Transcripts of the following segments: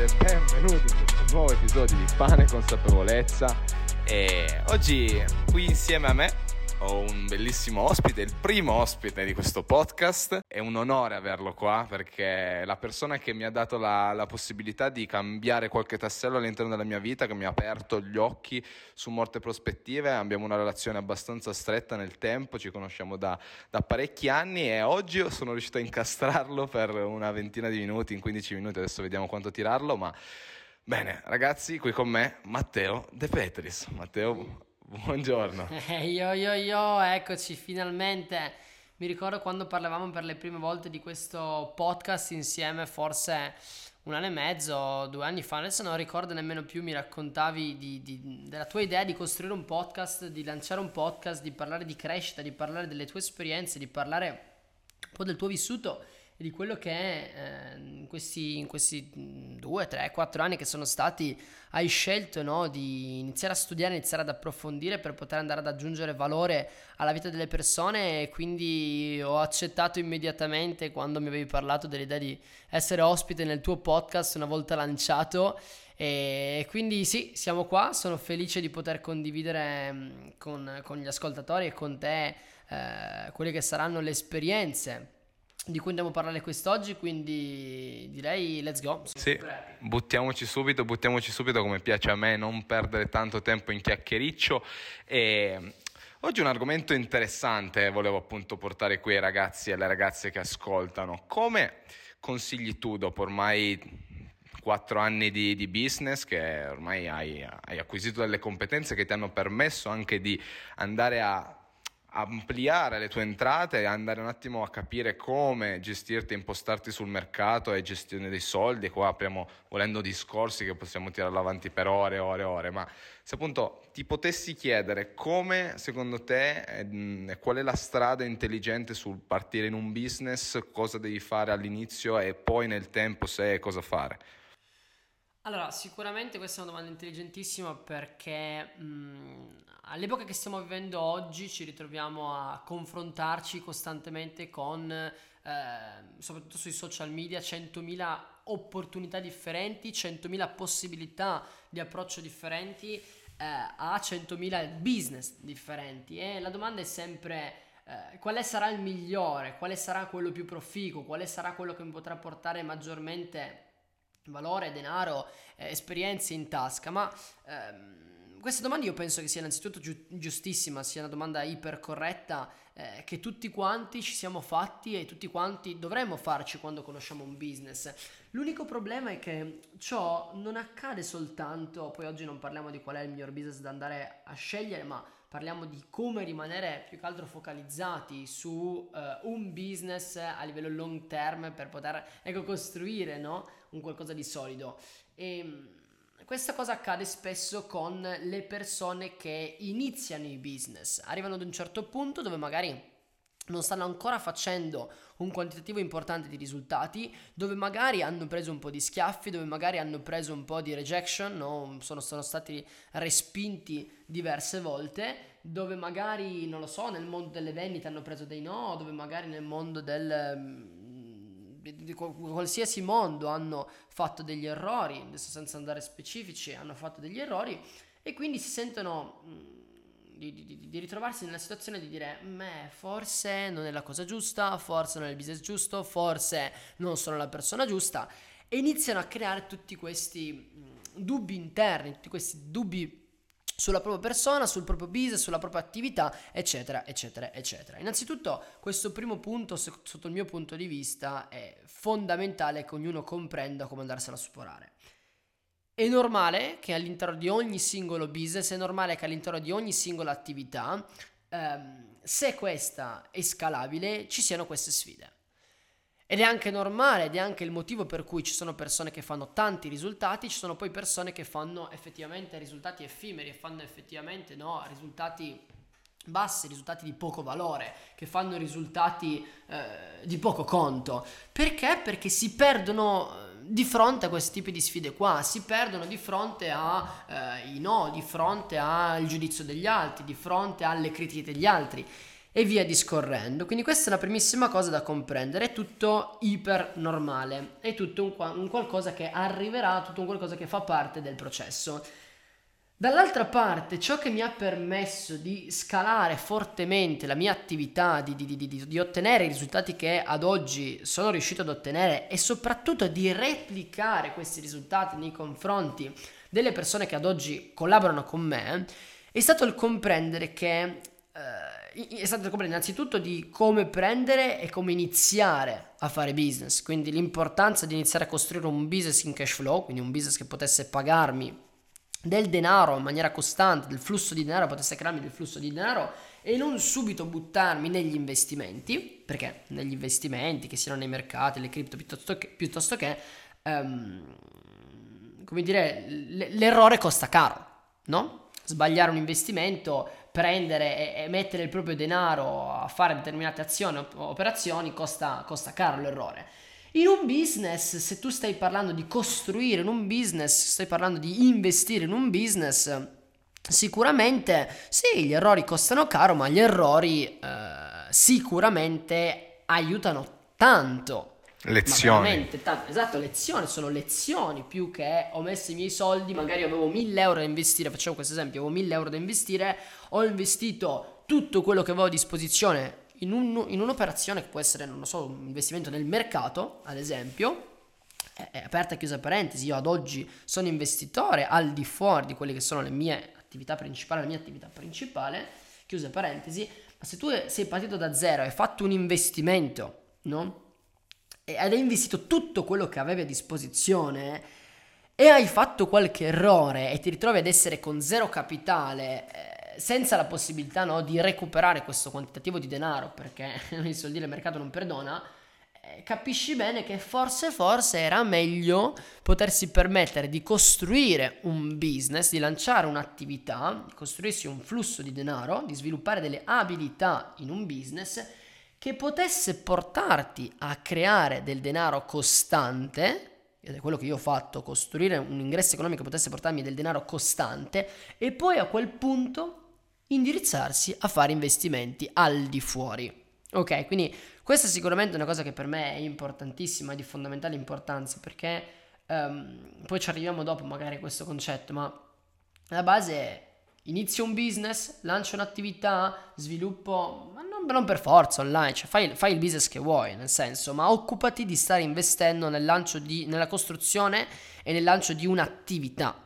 ragazze, benvenuti in questo nuovo episodio di Pane Consapevolezza. E oggi qui insieme a me ho un bellissimo ospite, il primo ospite di questo podcast. È un onore averlo qua perché è la persona che mi ha dato la, la, possibilità di cambiare qualche tassello all'interno della mia vita, che mi ha aperto gli occhi su molte prospettive. Abbiamo una relazione abbastanza stretta nel tempo, ci conosciamo da, da parecchi anni e oggi sono riuscito a incastrarlo per una ventina di minuti, in 15 minuti, adesso vediamo quanto tirarlo, ma... Bene, ragazzi, qui con me Matteo De Petris. Matteo, Buongiorno. Eh, yo yo yo, eccoci finalmente. Mi ricordo quando parlavamo per le prime volte di questo podcast insieme, forse un anno e mezzo, due anni fa, adesso non ricordo nemmeno più, mi raccontavi di, di, della tua idea di costruire un podcast, di lanciare un podcast, di parlare di crescita, di parlare delle tue esperienze, di parlare un po' del tuo vissuto e di quello che eh, in, questi, in questi due, tre, quattro anni che sono stati hai scelto no, di iniziare a studiare, iniziare ad approfondire per poter andare ad aggiungere valore alla vita delle persone e quindi ho accettato immediatamente quando mi avevi parlato dell'idea di essere ospite nel tuo podcast una volta lanciato. E quindi sì, siamo qua, sono felice di poter condividere mm, con, con gli ascoltatori e con te eh, quelle che saranno le esperienze di cui andiamo a parlare quest'oggi, quindi direi let's go. Sì, buttiamoci subito, buttiamoci subito come piace a me, non perdere tanto tempo in chiacchiericcio e oggi un argomento interessante volevo appunto portare qui ai ragazzi e alle ragazze che ascoltano. Come consigli tu dopo ormai quattro anni di, di, business che ormai hai, hai acquisito delle competenze che ti hanno permesso anche di andare a ampliare le tue entrate e andare un attimo a capire come gestirti, impostarti sul mercato e gestione dei soldi. Qua apriamo volendo discorsi che possiamo tirare avanti per ore e ore e ore, ma se appunto ti potessi chiedere come secondo te eh, qual è la strada intelligente sul partire in un business, cosa devi fare all'inizio e poi nel tempo se cosa fare. Allora, sicuramente questa è una domanda intelligentissima perché mh, all'epoca che stiamo vivendo oggi ci ritroviamo a confrontarci costantemente con, eh, soprattutto sui social media, 100.000 opportunità differenti, 100.000 possibilità di approccio differenti eh, a 100.000 business differenti. E la domanda è sempre eh, quale sarà il migliore, quale sarà quello più proficuo, quale sarà quello che mi potrà portare maggiormente valore, denaro, eh, esperienze in tasca, ma ehm, questa domanda io penso che sia innanzitutto giu- giustissima, sia una domanda ipercorretta eh, che tutti quanti ci siamo fatti e tutti quanti dovremmo farci quando conosciamo un business. L'unico problema è che ciò non accade soltanto, poi oggi non parliamo di qual è il miglior business da andare a scegliere, ma parliamo di come rimanere più che altro focalizzati su uh, un business a livello long term per poter ecco, costruire no? un qualcosa di solido. E ehm, questa cosa accade spesso con le persone che iniziano i business, arrivano ad un certo punto dove magari non stanno ancora facendo un quantitativo importante di risultati, dove magari hanno preso un po' di schiaffi, dove magari hanno preso un po' di rejection, no? sono, sono stati respinti diverse volte, dove magari, non lo so, nel mondo delle vendite hanno preso dei no, dove magari nel mondo del mm, qualsiasi mondo hanno fatto degli errori, adesso senza andare specifici, hanno fatto degli errori e quindi si sentono mm, di, di, di, ritrovarsi nella situazione di dire, me forse non è la cosa giusta, forse non è il business giusto, forse non sono la persona giusta e iniziano a creare tutti questi mm, dubbi interni, tutti questi dubbi sulla propria persona, sul proprio business, sulla propria attività, eccetera, eccetera, eccetera. Innanzitutto, questo primo punto, sotto il mio punto di vista, è fondamentale che ognuno comprenda come andarsela a superare. È normale che all'interno di ogni singolo business, è normale che all'interno di ogni singola attività, ehm, se questa è scalabile, ci siano queste sfide. Ed è anche normale, ed è anche il motivo per cui ci sono persone che fanno tanti risultati, ci sono poi persone che fanno effettivamente risultati effimeri e fanno effettivamente no, risultati bassi, risultati di poco valore, che fanno risultati eh, di poco conto. Perché? Perché si perdono di fronte a questi tipi di sfide qua, si perdono di fronte ai eh, no, di fronte al giudizio degli altri, di fronte alle critiche degli altri. e via discorrendo. Quindi questa è una primissima cosa da comprendere, è tutto iper normale, è tutto un, un qualcosa che arriverà, tutto un qualcosa che fa parte del processo. Dall'altra parte, ciò che mi ha permesso di scalare fortemente la mia attività, di, di, di, di, ottenere i risultati che ad oggi sono riuscito ad ottenere e soprattutto di replicare questi risultati nei confronti delle persone che ad oggi collaborano con me, è stato il comprendere che... Eh, è stato comprendere innanzitutto di come prendere e come iniziare a fare business, quindi l'importanza di iniziare a costruire un business in cash flow, quindi un business che potesse pagarmi del denaro in maniera costante, del flusso di denaro, potesse crearmi del flusso di denaro e non subito buttarmi negli investimenti, perché negli investimenti, che siano nei mercati, le cripto piuttosto che, piuttosto che um, come dire, l'errore costa caro, no? Sbagliare un investimento, prendere e, mettere il proprio denaro a fare determinate azioni operazioni costa, costa caro l'errore. In un business, se tu stai parlando di costruire in un business, stai parlando di investire in un business, sicuramente sì, gli errori costano caro, ma gli errori eh, sicuramente aiutano tanto. Lezioni. Tanto, esatto, lezioni, sono lezioni più che ho messo i miei soldi, magari avevo 1000 euro da investire, facciamo questo esempio, avevo 1000 euro da investire, ho investito tutto quello che avevo a disposizione in, un, in un'operazione che può essere, non lo so, un investimento nel mercato, ad esempio, è aperta e chiusa parentesi, io ad oggi sono investitore al di fuori di quelle che sono le mie attività principali, la mia attività principale, chiusa parentesi, ma se tu sei partito da zero e hai fatto un investimento, no? Ed hai investito tutto quello che avevi a disposizione e hai fatto qualche errore e ti ritrovi ad essere con zero capitale, eh, senza la possibilità no, di recuperare questo quantitativo di denaro, perché i soldi del mercato non perdona, eh, capisci bene che forse, forse era meglio potersi permettere di costruire un business, di lanciare un'attività, di costruirsi un flusso di denaro, di sviluppare delle abilità in un business che potesse portarti a creare del denaro costante, ed è quello che io ho fatto, costruire un ingresso economico che potesse portarmi del denaro costante e poi a quel punto indirizzarsi a fare investimenti al di fuori. Ok, quindi questa è sicuramente una cosa che per me è importantissima, di fondamentale importanza, perché um, poi ci arriviamo dopo magari a questo concetto, ma la base è inizio un business, lancio un'attività, sviluppo, ma non, non per forza online, cioè fai, fai, il business che vuoi, nel senso, ma occupati di stare investendo nel lancio di, nella costruzione e nel lancio di un'attività.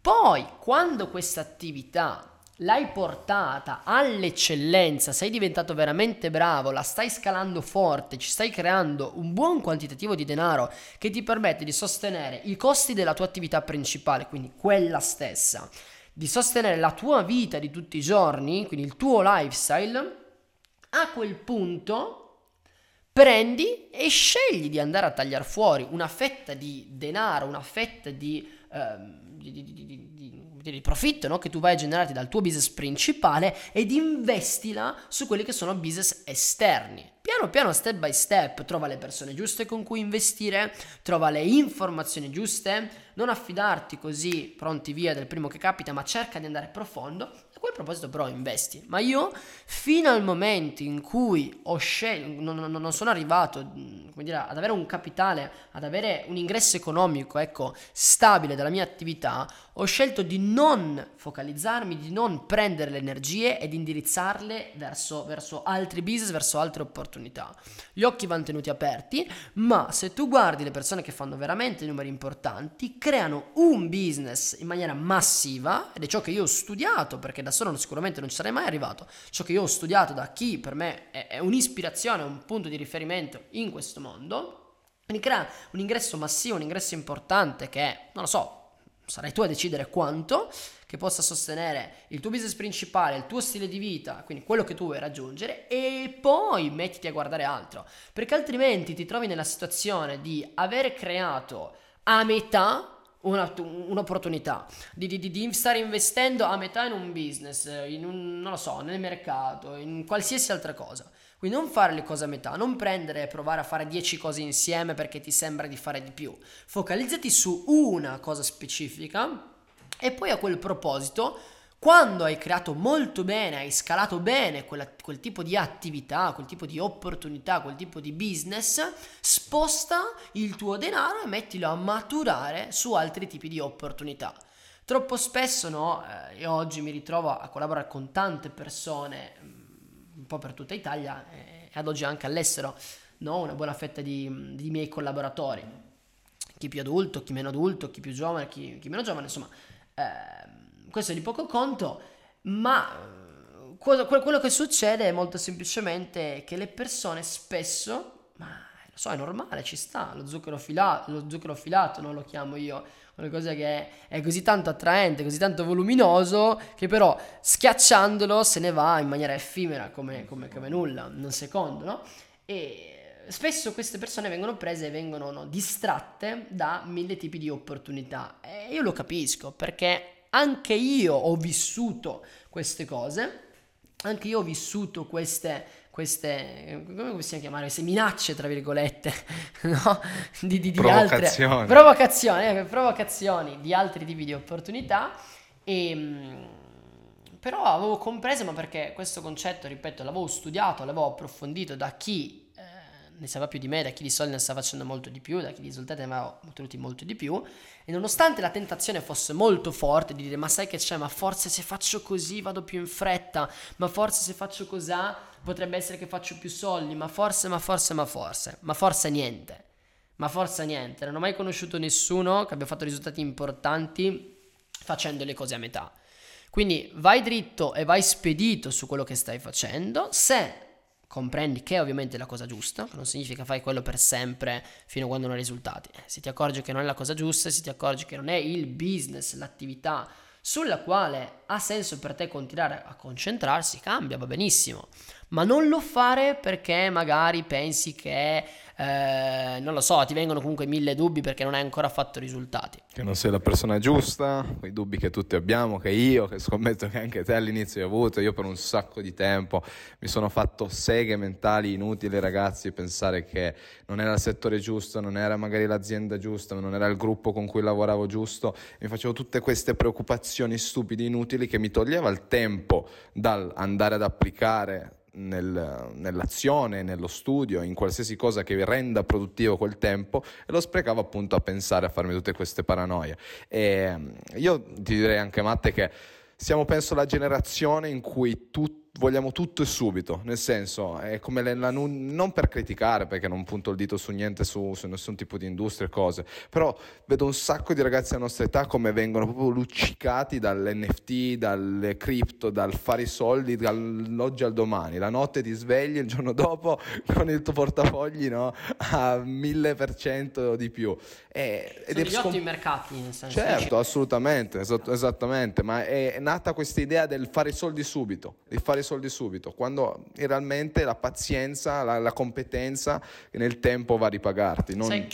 Poi, quando questa attività l'hai portata all'eccellenza, sei diventato veramente bravo, la stai scalando forte, ci stai creando un buon quantitativo di denaro che ti permette di sostenere i costi della tua attività principale, quindi quella stessa, di sostenere la tua vita di tutti i giorni, quindi il tuo lifestyle, a quel punto prendi e scegli di andare a tagliare fuori una fetta di denaro, una fetta di, ehm, di di profitto no? che tu vai a generarti dal tuo business principale ed investila su quelli che sono business esterni. Piano piano, step by step, trova le persone giuste con cui investire, trova le informazioni giuste, non affidarti così pronti via del primo che capita, ma cerca di andare profondo quel proposito però investi. Ma io fino al momento in cui ho scelto, non, non, non, sono arrivato dire, ad avere un capitale, ad avere un ingresso economico, ecco, stabile dalla mia attività, ho scelto di non focalizzarmi, di non prendere le energie ed indirizzarle verso, verso altri business, verso altre opportunità. Gli occhi vanno tenuti aperti, ma se tu guardi le persone che fanno veramente numeri importanti, creano un business in maniera massiva, ed è ciò che io ho studiato perché da solo sicuramente non ci sarei mai arrivato. Ciò che io ho studiato da chi per me è, è un'ispirazione, un punto di riferimento in questo mondo. Quindi crea un ingresso massivo, un ingresso importante che non lo so, sarai tu a decidere quanto, che possa sostenere il tuo business principale, il tuo stile di vita, quindi quello che tu vuoi raggiungere, e poi mettiti a guardare altro. Perché altrimenti ti trovi nella situazione di aver creato a metà una, un'opportunità di, di, di, stare investendo a metà in un business, in un, non lo so, nel mercato, in qualsiasi altra cosa. Quindi non fare le cose a metà, non prendere e provare a fare 10 cose insieme perché ti sembra di fare di più. Focalizzati su una cosa specifica e poi a quel proposito Quando hai creato molto bene, hai scalato bene quella, quel tipo di attività, quel tipo di opportunità, quel tipo di business, sposta il tuo denaro e mettilo a maturare su altri tipi di opportunità. Troppo spesso, no, eh, io oggi mi ritrovo a collaborare con tante persone, un po' per tutta Italia e ad oggi anche all'estero, no, una buona fetta di, di miei collaboratori, chi più adulto, chi meno adulto, chi più giovane, chi, chi meno giovane, insomma. Eh, questo è di poco conto, ma eh, quello che succede è molto semplicemente che le persone spesso, ma lo so, è normale, ci sta, lo zucchero filato, lo zucchero filato non lo chiamo io, una cosa che è così tanto attraente, così tanto voluminoso, che però schiacciandolo se ne va in maniera effimera, come, come, come nulla, un secondo, no? E spesso queste persone vengono prese e vengono no, distratte da mille tipi di opportunità. E io lo capisco, perché anche io ho vissuto queste cose, anche io ho vissuto queste, queste come possiamo chiamare, queste minacce, tra virgolette, no? di, di, di provocazioni. altre provocazioni, eh, provocazioni di altri tipi di opportunità. E, ehm, però avevo compreso, ma perché questo concetto, ripeto, l'avevo studiato, l'avevo approfondito da chi ne sapeva più di me, da chi di soldi ne sta facendo molto di più, da chi di risultati ne aveva ottenuti molto di più. E nonostante la tentazione fosse molto forte di dire ma sai che c'è, ma forse se faccio così vado più in fretta, ma forse se faccio così potrebbe essere che faccio più soldi, ma forse, ma forse, ma forse, ma forse niente. Ma forse niente, non ho mai conosciuto nessuno che abbia fatto risultati importanti facendo le cose a metà. Quindi vai dritto e vai spedito su quello che stai facendo. Se comprendi che è ovviamente la cosa giusta, non significa fai quello per sempre fino a quando non hai risultati. Se ti accorgi che non è la cosa giusta, se ti accorgi che non è il business, l'attività sulla quale ha senso per te continuare a concentrarsi, cambia, va benissimo. Ma non lo fare perché magari pensi che eh, non lo so, ti vengono comunque mille dubbi perché non hai ancora fatto risultati. Che non sei la persona giusta, quei dubbi che tutti abbiamo, che io, che scommetto che anche te all'inizio hai avuto, io per un sacco di tempo mi sono fatto seghe mentali inutili ragazzi, pensare che non era il settore giusto, non era magari l'azienda giusta, non era il gruppo con cui lavoravo giusto, mi facevo tutte queste preoccupazioni stupide, inutili che mi toglieva il tempo dal andare ad applicare nel, nell'azione, nello studio, in qualsiasi cosa che renda produttivo quel tempo e lo sprecavo appunto a pensare a farmi tutte queste paranoie. E io ti direi anche Matte che siamo penso la generazione in cui tutti vogliamo tutto e subito, nel senso, è come la, non per criticare, perché non punto il dito su niente, su, su nessun tipo di industria e cose, però vedo un sacco di ragazzi della nostra età come vengono proprio luccicati dall'NFT, dalle cripto, dal fare i soldi dall'oggi al domani, la notte ti svegli il giorno dopo con il tuo portafogli no, a 1000% di più. E, ed Sono è gli scom- mercati, nel senso. Certo, assolutamente, esat- esattamente, ma è nata questa idea del fare i soldi subito, di fare i soldi subito, quando realmente la pazienza, la, la competenza nel tempo va a ripagarti. Non... Sai,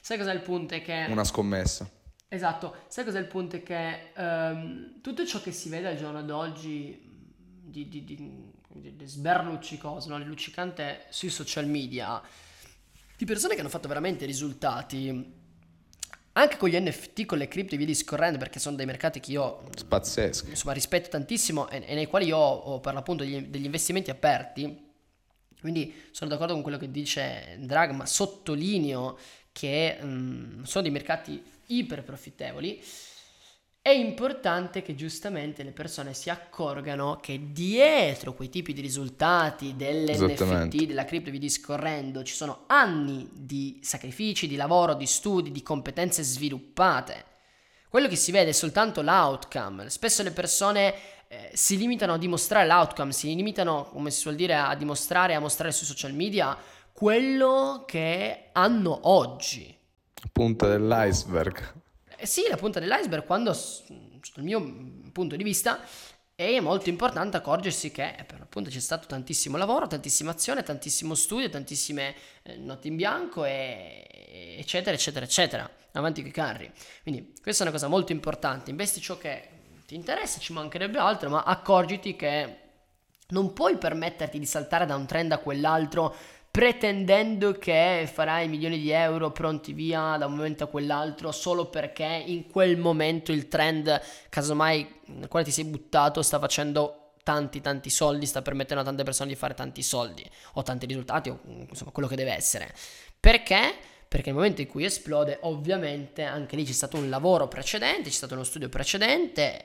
sai cos'è il punto? È che... Una scommessa. Esatto, sai cos'è il punto? È che um, tutto ciò che si vede al giorno d'oggi di, di, di, di sberluccicose, no? luccicante sui social media, di persone che hanno fatto veramente risultati anche con gli NFT, con le cripto e via discorrendo, perché sono dei mercati che io Pazzeschi. Insomma, rispetto tantissimo e, e, nei quali io ho per l'appunto degli, degli, investimenti aperti. Quindi sono d'accordo con quello che dice Drag, ma sottolineo che mh, sono dei mercati iper profittevoli è importante che giustamente le persone si accorgano che dietro quei tipi di risultati dell'NFT, della cripto e via discorrendo, ci sono anni di sacrifici, di lavoro, di studi, di competenze sviluppate. Quello che si vede è soltanto l'outcome. Spesso le persone eh, si limitano a dimostrare l'outcome, si limitano, come si suol dire, a dimostrare, a mostrare sui social media quello che hanno oggi. Punta dell'iceberg. Eh sì, la punta dell'iceberg quando, dal mio punto di vista, è molto importante accorgersi che eh, per l'appunto c'è stato tantissimo lavoro, tantissima azione, tantissimo studio, tantissime eh, notti in bianco, e, eccetera, eccetera, eccetera, avanti con i carri. Quindi questa è una cosa molto importante, investi ciò che ti interessa, ci mancherebbe altro, ma accorgiti che non puoi permetterti di saltare da un trend a quell'altro pretendendo che farai milioni di euro pronti via da un momento a quell'altro solo perché in quel momento il trend, casomai nel quale ti sei buttato, sta facendo tanti tanti soldi, sta permettendo a tante persone di fare tanti soldi o tanti risultati o insomma quello che deve essere. Perché? Perché nel momento in cui esplode, ovviamente anche lì c'è stato un lavoro precedente, c'è stato uno studio precedente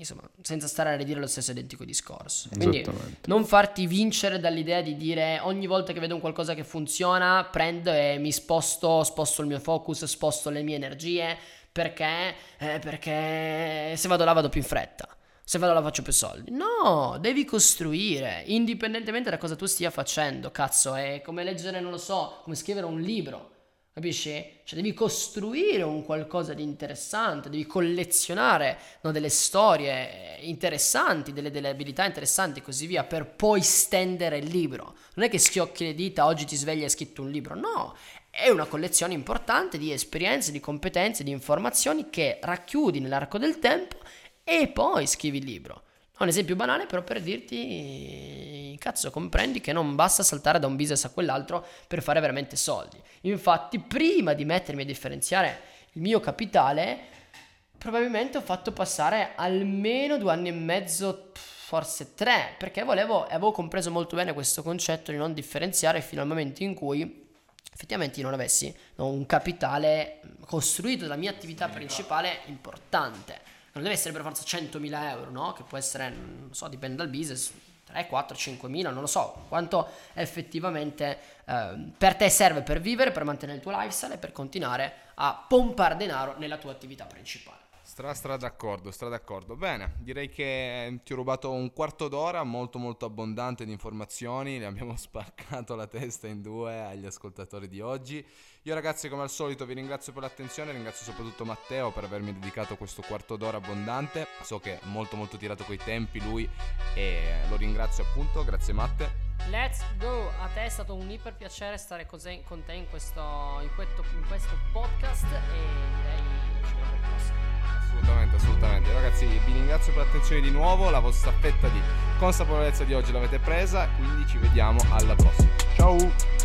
insomma, senza stare a ridire lo stesso identico discorso. Quindi non farti vincere dall'idea di dire ogni volta che vedo un qualcosa che funziona, prendo e mi sposto, sposto il mio focus, sposto le mie energie, perché, eh, perché se vado là vado più in fretta. Se vado là faccio più soldi. No, devi costruire, indipendentemente da cosa tu stia facendo. Cazzo, è come leggere, non lo so, come scrivere un libro. Capisci? Cioè devi costruire un qualcosa di interessante, devi collezionare no, delle storie interessanti, delle, delle, abilità interessanti e così via, per poi stendere il libro. Non è che schiocchi le dita, oggi ti svegli e hai scritto un libro, no, è una collezione importante di esperienze, di competenze, di informazioni che racchiudi nell'arco del tempo e poi scrivi il libro. Un esempio banale però per dirti, cazzo, comprendi che non basta saltare da un business a quell'altro per fare veramente soldi. Infatti, prima di mettermi a differenziare il mio capitale, probabilmente ho fatto passare almeno due anni e mezzo, forse tre, perché volevo, avevo compreso molto bene questo concetto di non differenziare fino al momento in cui effettivamente io non avessi no, un capitale costruito dalla mia attività principale importante non deve essere per forza 100.000 euro, no? Che può essere, non so, dipende dal business, 3, 4, 5 mila, non lo so, quanto effettivamente eh, per te serve per vivere, per mantenere il tuo lifestyle e per continuare a pompare denaro nella tua attività principale. Stra, stra d'accordo, stra d'accordo. Bene, direi che ti ho rubato un quarto d'ora molto molto abbondante di informazioni, ne abbiamo spaccato la testa in due agli ascoltatori di oggi. Io ragazzi come al solito vi ringrazio per l'attenzione, ringrazio soprattutto Matteo per avermi dedicato questo quarto d'ora abbondante. So che è molto molto tirato coi tempi lui e lo ringrazio appunto, grazie Matte. Let's go! A te è stato un iper piacere stare con te in questo, in questo, in questo podcast e direi Assolutamente, assolutamente. Ragazzi, vi ringrazio per l'attenzione di nuovo. La vostra fetta di consapevolezza di oggi l'avete presa. Quindi ci vediamo alla prossima. Ciao!